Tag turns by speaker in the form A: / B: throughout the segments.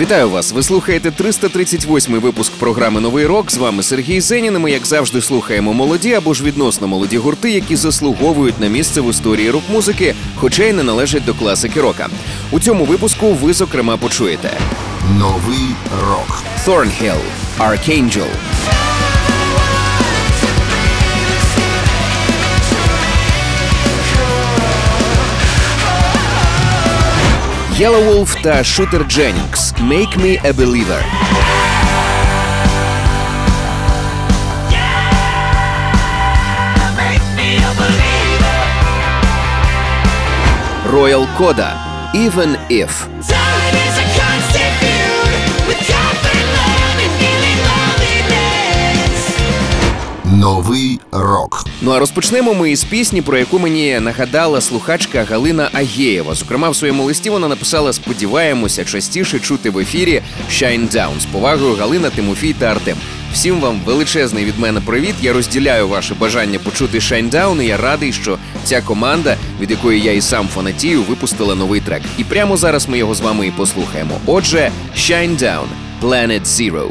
A: Вітаю вас! Ви слухаєте 338-й випуск програми Новий рок. З вами Сергій Зенін. і Ми, як завжди, слухаємо молоді або ж відносно молоді гурти, які заслуговують на місце в історії рок-музики, хоча й не належать до класики рока. У цьому випуску ви зокрема почуєте
B: Новий рок.
A: Thornhill, Archangel, Yellow Wolf та Shooter Jennings Make Me a Believer. Royal Coda Even If.
B: Новий рок.
A: Ну а розпочнемо ми із пісні, про яку мені нагадала слухачка Галина Агєєва. Зокрема, в своєму листі вона написала: Сподіваємося частіше чути в ефірі «Shine Down» з повагою Галина, Тимофій та Артем. Всім вам величезний від мене привіт. Я розділяю ваше бажання почути «Shine Down», і Я радий, що ця команда, від якої я і сам фанатію, випустила новий трек. І прямо зараз ми його з вами і послухаємо. Отже, «Shine Down» – Planet Zero.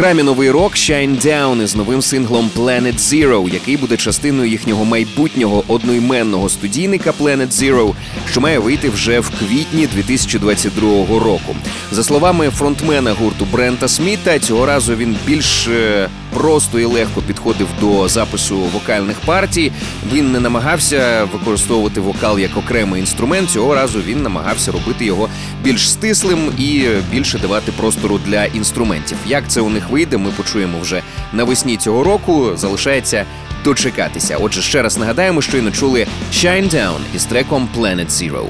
A: Програмі новий рок Shine Down із новим синглом Planet Zero, який буде частиною їхнього майбутнього одноіменного студійника Planet Zero, що має вийти вже в квітні 2022 року. За словами фронтмена гурту Брента Сміта, цього разу він більш е, просто і легко підходив до запису вокальних партій. Він не намагався використовувати вокал як окремий інструмент. Цього разу він намагався робити його більш стислим і більше давати простору для інструментів. Як це у них вийде, ми почуємо вже навесні цього року. Залишається дочекатися. Отже, ще раз нагадаємо, що й чули Shine Down із треком Planet Zero.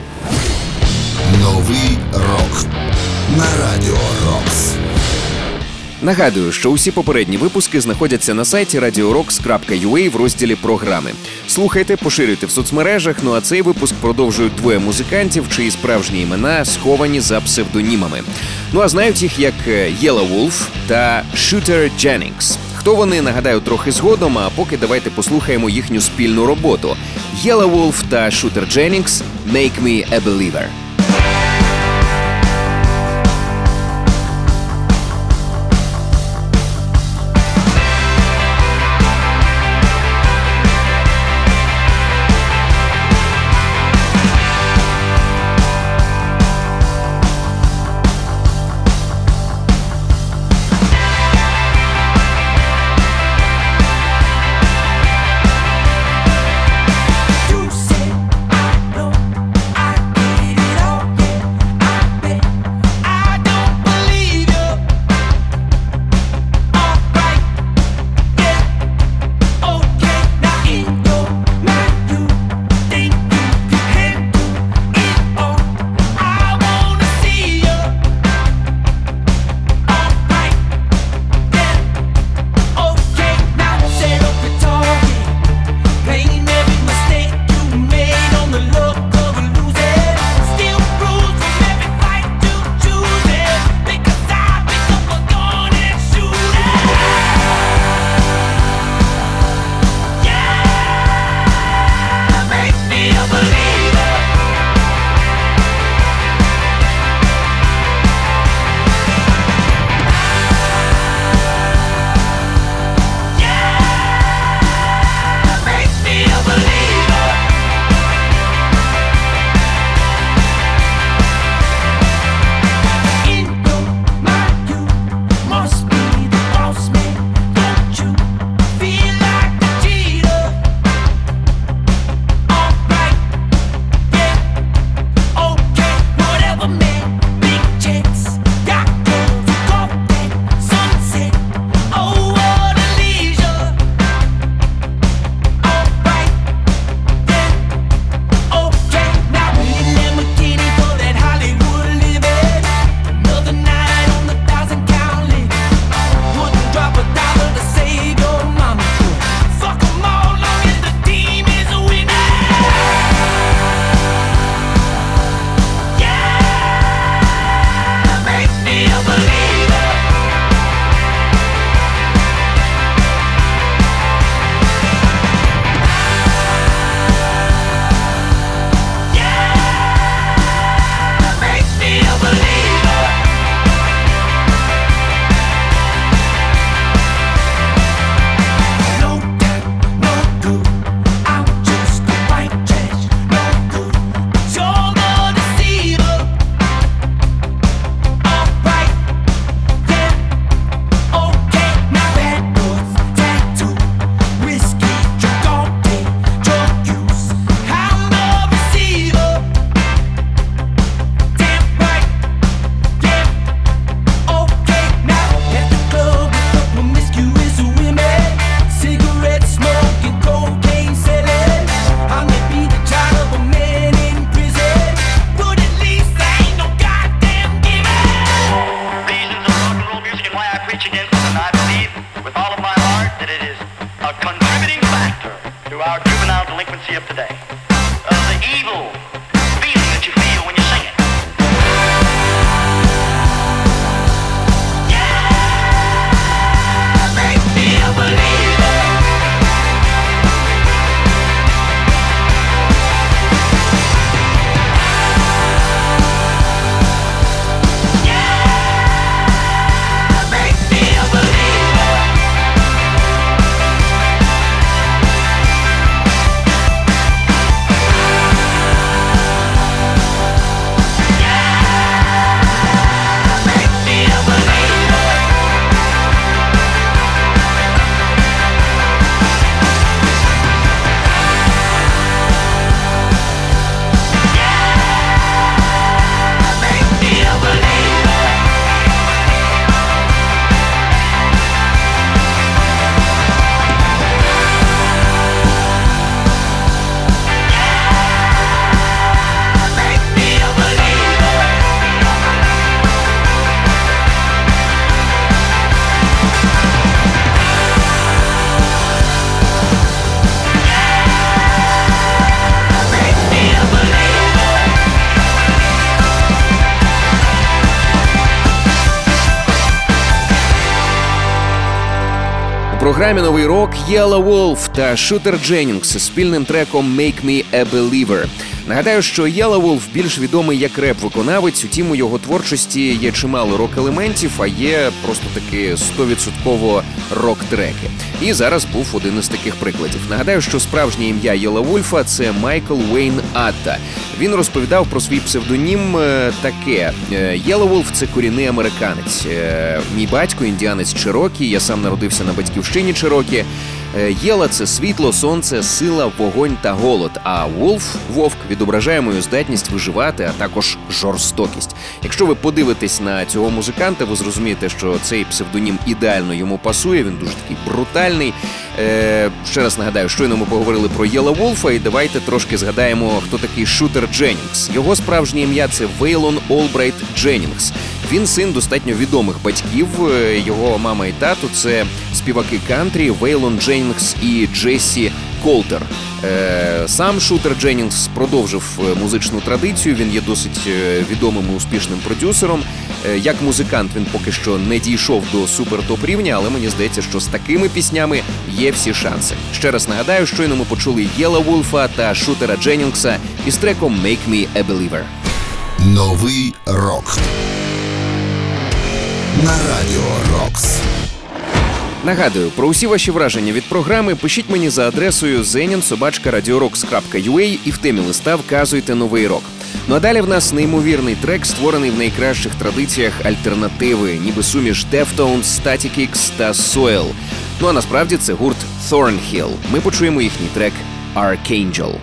B: Новий рок на радіо Рокс.
A: Нагадую, що усі попередні випуски знаходяться на сайті radiorocks.ua в розділі програми. Слухайте, поширюйте в соцмережах. Ну а цей випуск продовжують двоє музикантів, чиї справжні імена сховані за псевдонімами. Ну а знають їх як е, Yellow Wolf та Shooter Jennings. Хто вони нагадаю трохи згодом, а поки давайте послухаємо їхню спільну роботу. Yellow Wolf та Shooter Jennings «Make Me a Believer». Програмі новий рок Yellow Wolf та Шутер Дженнінгс з спільним треком «Make Me a Believer». Нагадаю, що Yellow більш відомий як реп-виконавець. Утім, у його творчості є чимало рок-елементів, а є просто таки 100% рок-треки. І зараз був один із таких прикладів. Нагадаю, що справжнє ім'я Єла Вульфа це Майкл Уейн Атта. Він розповідав про свій псевдонім е, таке: Єла Вульф це корінний американець. Е, мій батько індіанець Чирокі. Я сам народився на батьківщині Чирокі. Е, Єла це світло, сонце, сила, вогонь та голод. А Волф вовк відображає здатність виживати, а також жорстокість. Якщо ви подивитесь на цього музиканта, ви зрозумієте, що цей псевдонім ідеально йому пасує. Він дуже такий брутальний. Е, Ще раз нагадаю, щойно ми поговорили про Єла Волфа, і давайте трошки згадаємо, хто такий Шутер Дженнінгс. Його справжнє ім'я це Вейлон Олбрайт Дженнінгс. Він син достатньо відомих батьків. Е, його мама і тато це співаки кантрі Вейлон Дженнінгс і Джесі Колтер. Е, сам Шутер Дженнінгс продовжив е, музичну традицію. Він є досить відомим і успішним продюсером. Як музикант він поки що не дійшов до супер-топ рівня, але мені здається, що з такими піснями є всі шанси. Ще раз нагадаю, щойно ми почули Єла Вулфа та Шутера Дженнінгса із треком «Make me a Believer».
B: Новий рок на радіо Рокс.
A: Нагадую, про усі ваші враження від програми пишіть мені за адресою zeninsobachka.radiorocks.ua і в темі листа вказуйте новий рок. Ну а далі в нас неймовірний трек, створений в найкращих традиціях альтернативи, ніби суміш Deftones, Static X та Soil. Ну а насправді це гурт Thornhill. Ми почуємо їхній трек Archangel.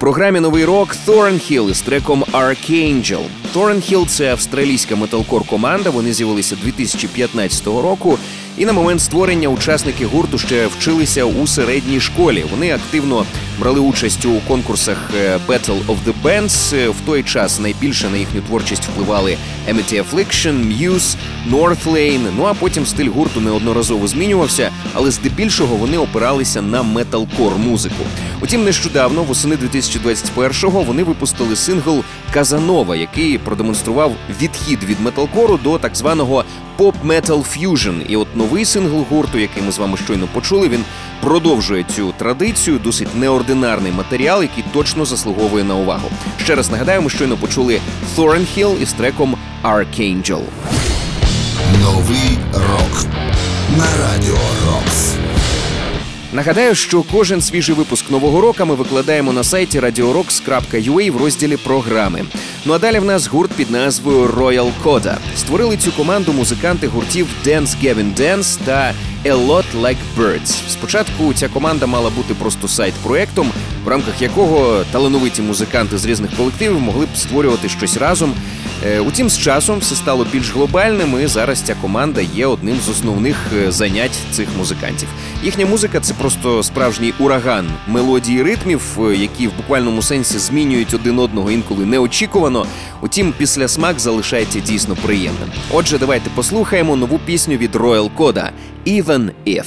A: Програмі новий рок Thornhill із треком Archangel. Thornhill – це австралійська металкор команда. Вони з'явилися 2015 року. І на момент створення учасники гурту ще вчилися у середній школі. Вони активно брали участь у конкурсах е, Battle of the Bands. Е, В той час найбільше на їхню творчість впливали Amity Affliction, Muse, Northlane. Ну а потім стиль гурту неодноразово змінювався, але здебільшого вони опиралися на металкор музику. Утім, нещодавно, восени 2021-го, вони випустили сингл Казанова, який продемонстрував відхід від металкору до так званого pop-metal fusion. І от новий сингл гурту, який ми з вами щойно почули, він продовжує цю традицію. Досить неординарний матеріал, який точно заслуговує на увагу. Ще раз нагадаю, ми щойно почули Thornhill із треком Archangel.
B: Новий рок на радіо Рокс.
A: Нагадаю, що кожен свіжий випуск нового року ми викладаємо на сайті radiorocks.ua в розділі програми. Ну а далі в нас гурт під назвою Royal Coda. Створили цю команду музиканти гуртів Dance Gavin Dance та A Lot Like Birds. Спочатку ця команда мала бути просто сайт-проектом, в рамках якого талановиті музиканти з різних колективів могли б створювати щось разом. Е, Утім, з часом все стало більш глобальним, і зараз ця команда є одним з основних е, занять цих музикантів. Їхня музика це просто справжній ураган мелодій і ритмів, е, які в буквальному сенсі змінюють один одного інколи неочікувано. Утім, після смак залишається дійсно приємним. Отже, давайте послухаємо нову пісню від Royal Coda «Even If».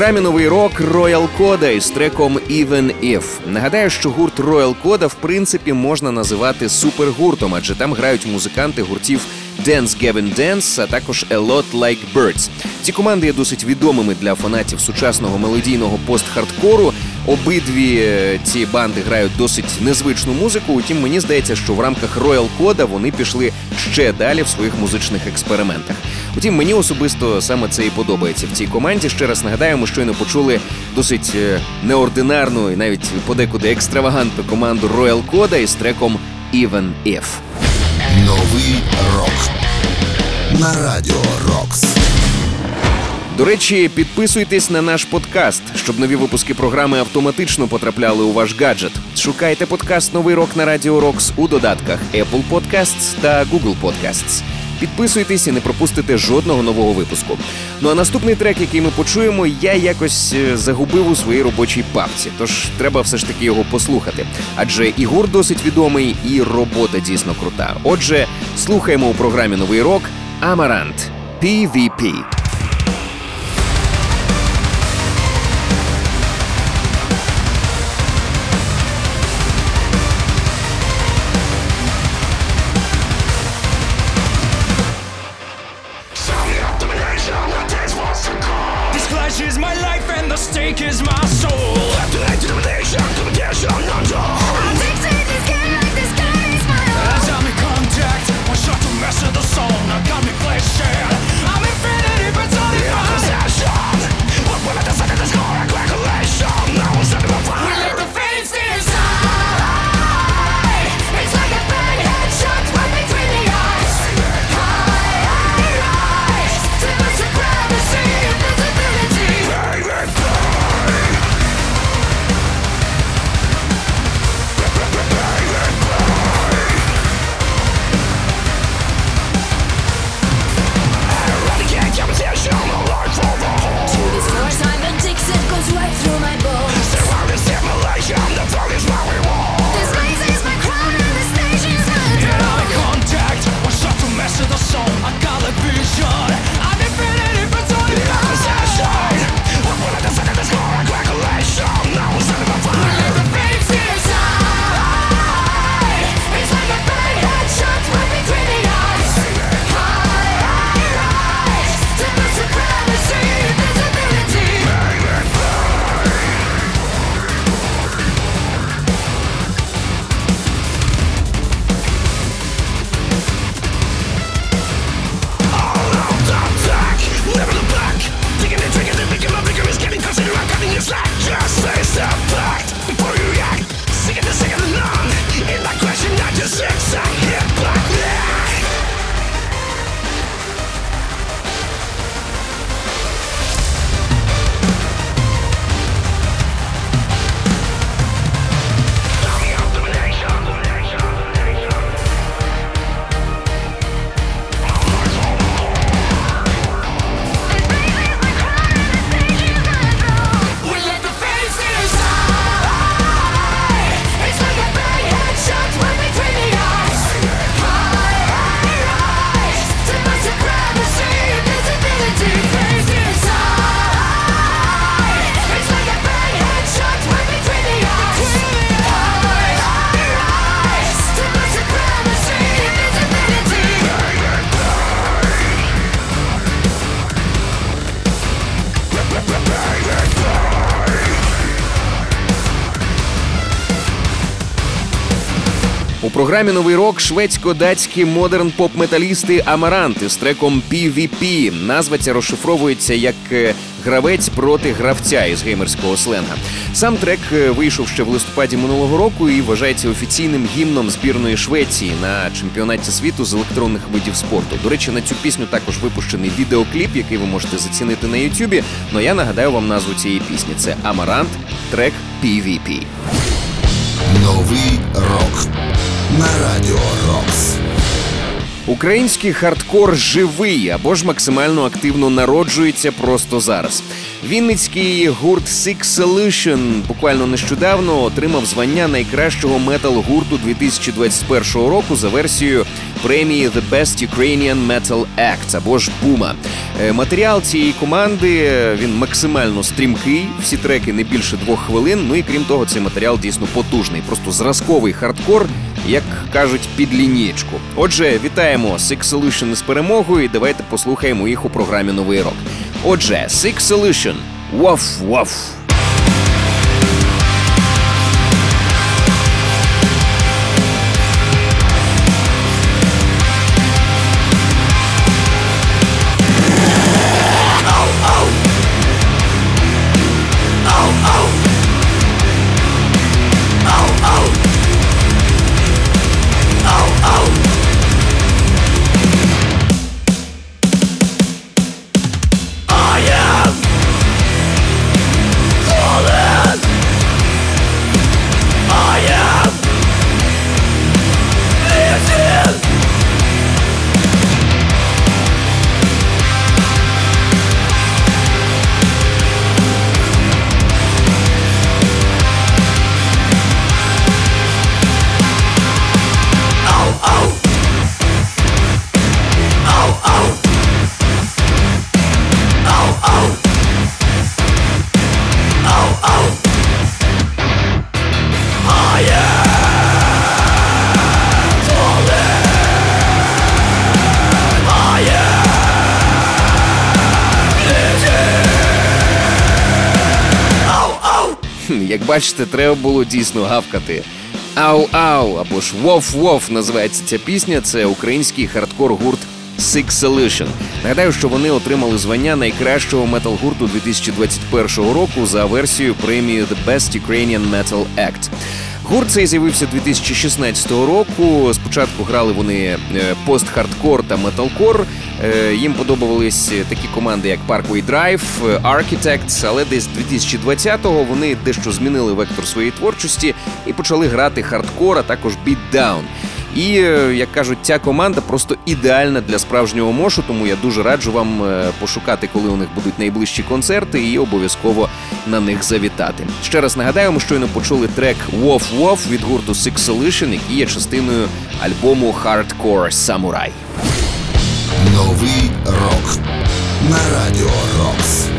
A: Програмі новий рок Royal Coda із треком Even If. Нагадаю, що гурт Royal Coda в принципі можна називати супергуртом, адже там грають музиканти гуртів Dance Gavin Dance, а також A Lot Like Birds. Ці команди є досить відомими для фанатів сучасного мелодійного пост-хардкору. Обидві е, ці банди грають досить незвичну музику. Утім, мені здається, що в рамках Royal Coda вони пішли ще далі в своїх музичних експериментах. Утім, мені особисто саме це і подобається в цій команді. Ще раз нагадаю, ми щойно почули досить е, неординарну і навіть подекуди екстравагантну команду Royal Coda із треком Even If.
B: Новий рок на радіо Рокс.
A: До речі, підписуйтесь на наш подкаст, щоб нові випуски програми автоматично потрапляли у ваш гаджет. Шукайте подкаст Новий рок на Радіо Рокс у додатках Apple Podcasts та Google Podcasts. Підписуйтесь і не пропустите жодного нового випуску. Ну а наступний трек, який ми почуємо, я якось е, загубив у своїй робочій папці. Тож треба все ж таки його послухати. Адже і гурт досить відомий, і робота дійсно крута. Отже, слухаємо у програмі Новий рок Амарант PvP.
C: flesh is my life and the stake is my soul. Activate determination, competition, not I'm
D: fixing this game this game is my
C: own. Atomic contact, one shot to master the soul. Not got me flesh,
A: yeah. Програмі Новий рок шведсько-датські модерн поп-металісти Амаранти з треком PvP. Назва ця розшифровується як е, гравець проти гравця із геймерського сленга. Сам трек е, вийшов ще в листопаді минулого року і вважається офіційним гімном збірної Швеції на чемпіонаті світу з електронних видів спорту. До речі, на цю пісню також випущений відеокліп, який ви можете зацінити на Ютубі. Но я нагадаю вам назву цієї пісні: це Амарант, трек PvP.
B: Новий рок на радіо Рокс.
A: Український хардкор живий або ж максимально активно народжується просто зараз. Вінницький гурт Six Solution буквально нещодавно отримав звання найкращого метал-гурту 2021 року за версією премії The Best Ukrainian Metal Act або ж Бума. Е, Матеріал цієї команди е, він максимально стрімкий. Всі треки не більше двох хвилин. Ну і крім того, цей матеріал дійсно потужний, просто зразковий хардкор, як кажуть, під лінієчку. Отже, вітаємо Six Solution з перемогою. і Давайте послухаємо їх у програмі Новий рок. Отже, Six Solution. Воф, бачите, треба було дійсно гавкати. Ау-ау або ж Вов-Вов називається ця пісня. Це український хардкор-гурт Six Solution. Нагадаю, що вони отримали звання найкращого метал-гурту 2021 року за версією премії The Best Ukrainian Metal Act. Гурт цей з'явився 2016 року. Спочатку грали вони е, пост-хардкор та металкор. Е, Їм подобались такі команди, як Parkway Drive, Architects, але десь 2020-го вони дещо змінили вектор своєї творчості і почали грати хардкор, а також бітдаун. І е, як кажуть, ця команда просто ідеальна для справжнього мошу, тому я дуже раджу вам е, пошукати, коли у них будуть найближчі концерти, і обов'язково на них завітати. Ще раз нагадаю, ми щойно почули трек Wof Wof від гурту Six Solution, який є частиною альбому Hardcore Samurai.
B: Новий рок на радіо Рокс.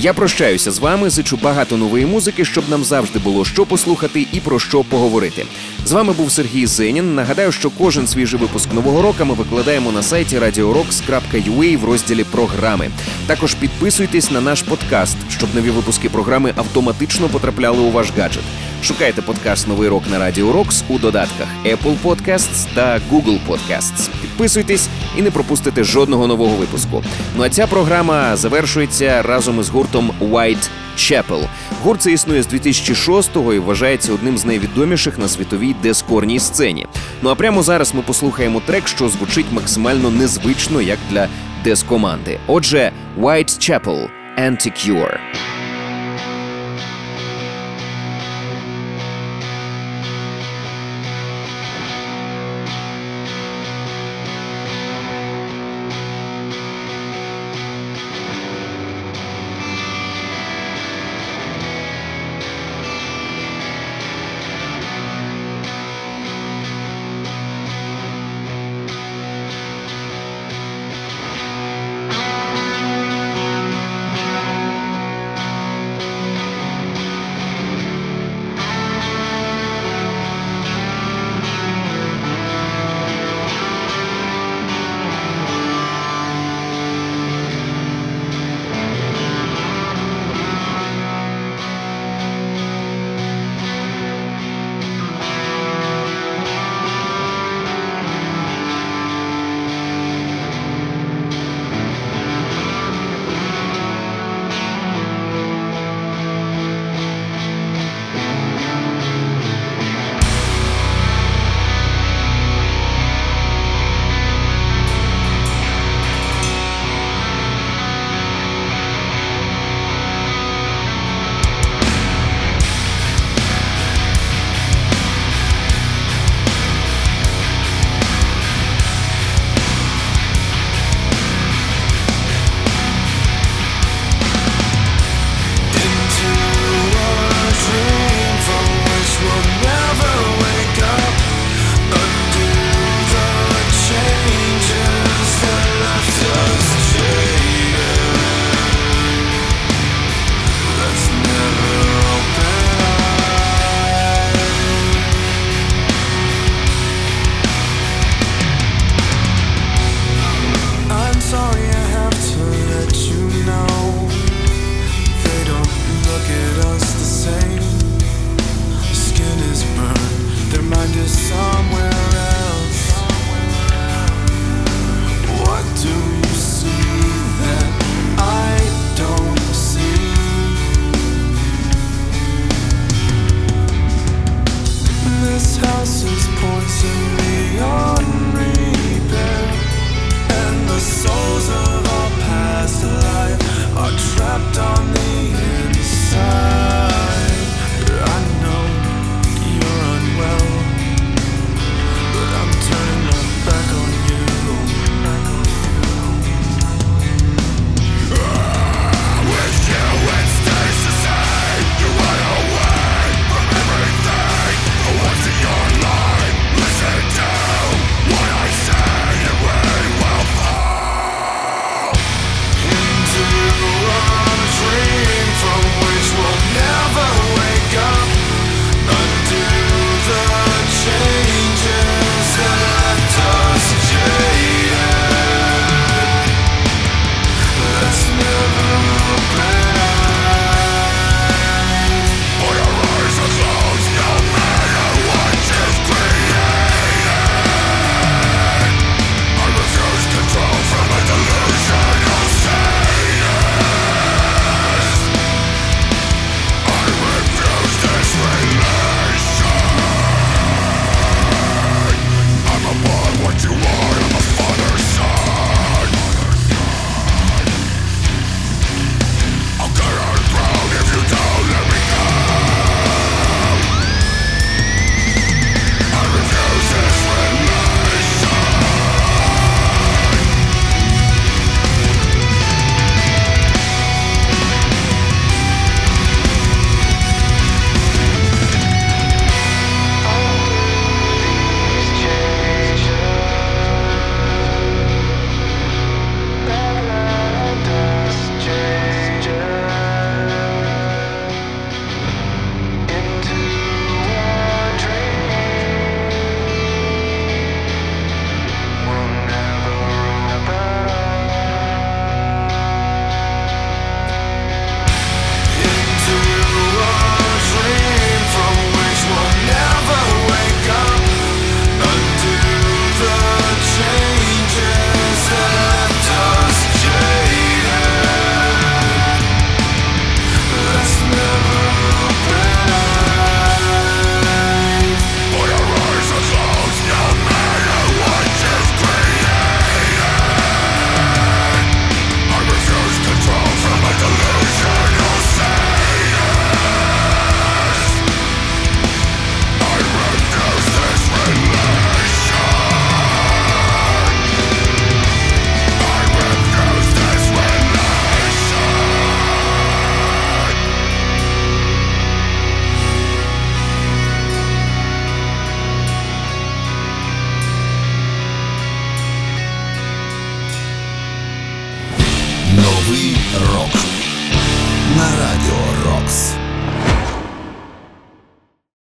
A: Я прощаюся з вами, зичу багато нової музики, щоб нам завжди було що послухати і про що поговорити. З вами був Сергій Зенін. Нагадаю, що кожен свіжий випуск нового року ми викладаємо на сайті radiorocks.ua в розділі програми. Також підписуйтесь на наш подкаст, щоб нові випуски програми автоматично потрапляли у ваш гаджет. Шукайте подкаст Новий рок на Радіо Рокс у додатках Apple Podcasts та Google Podcasts. Підписуйтесь і не пропустите жодного нового випуску. Ну а ця програма завершується разом із гуртом White Chapel. Гурт це існує з 2006-го і вважається одним з найвідоміших на світовій дескорній сцені. Ну а прямо зараз ми послухаємо трек, що звучить максимально незвично як для дескоманди. Отже, White Chapel Anticure.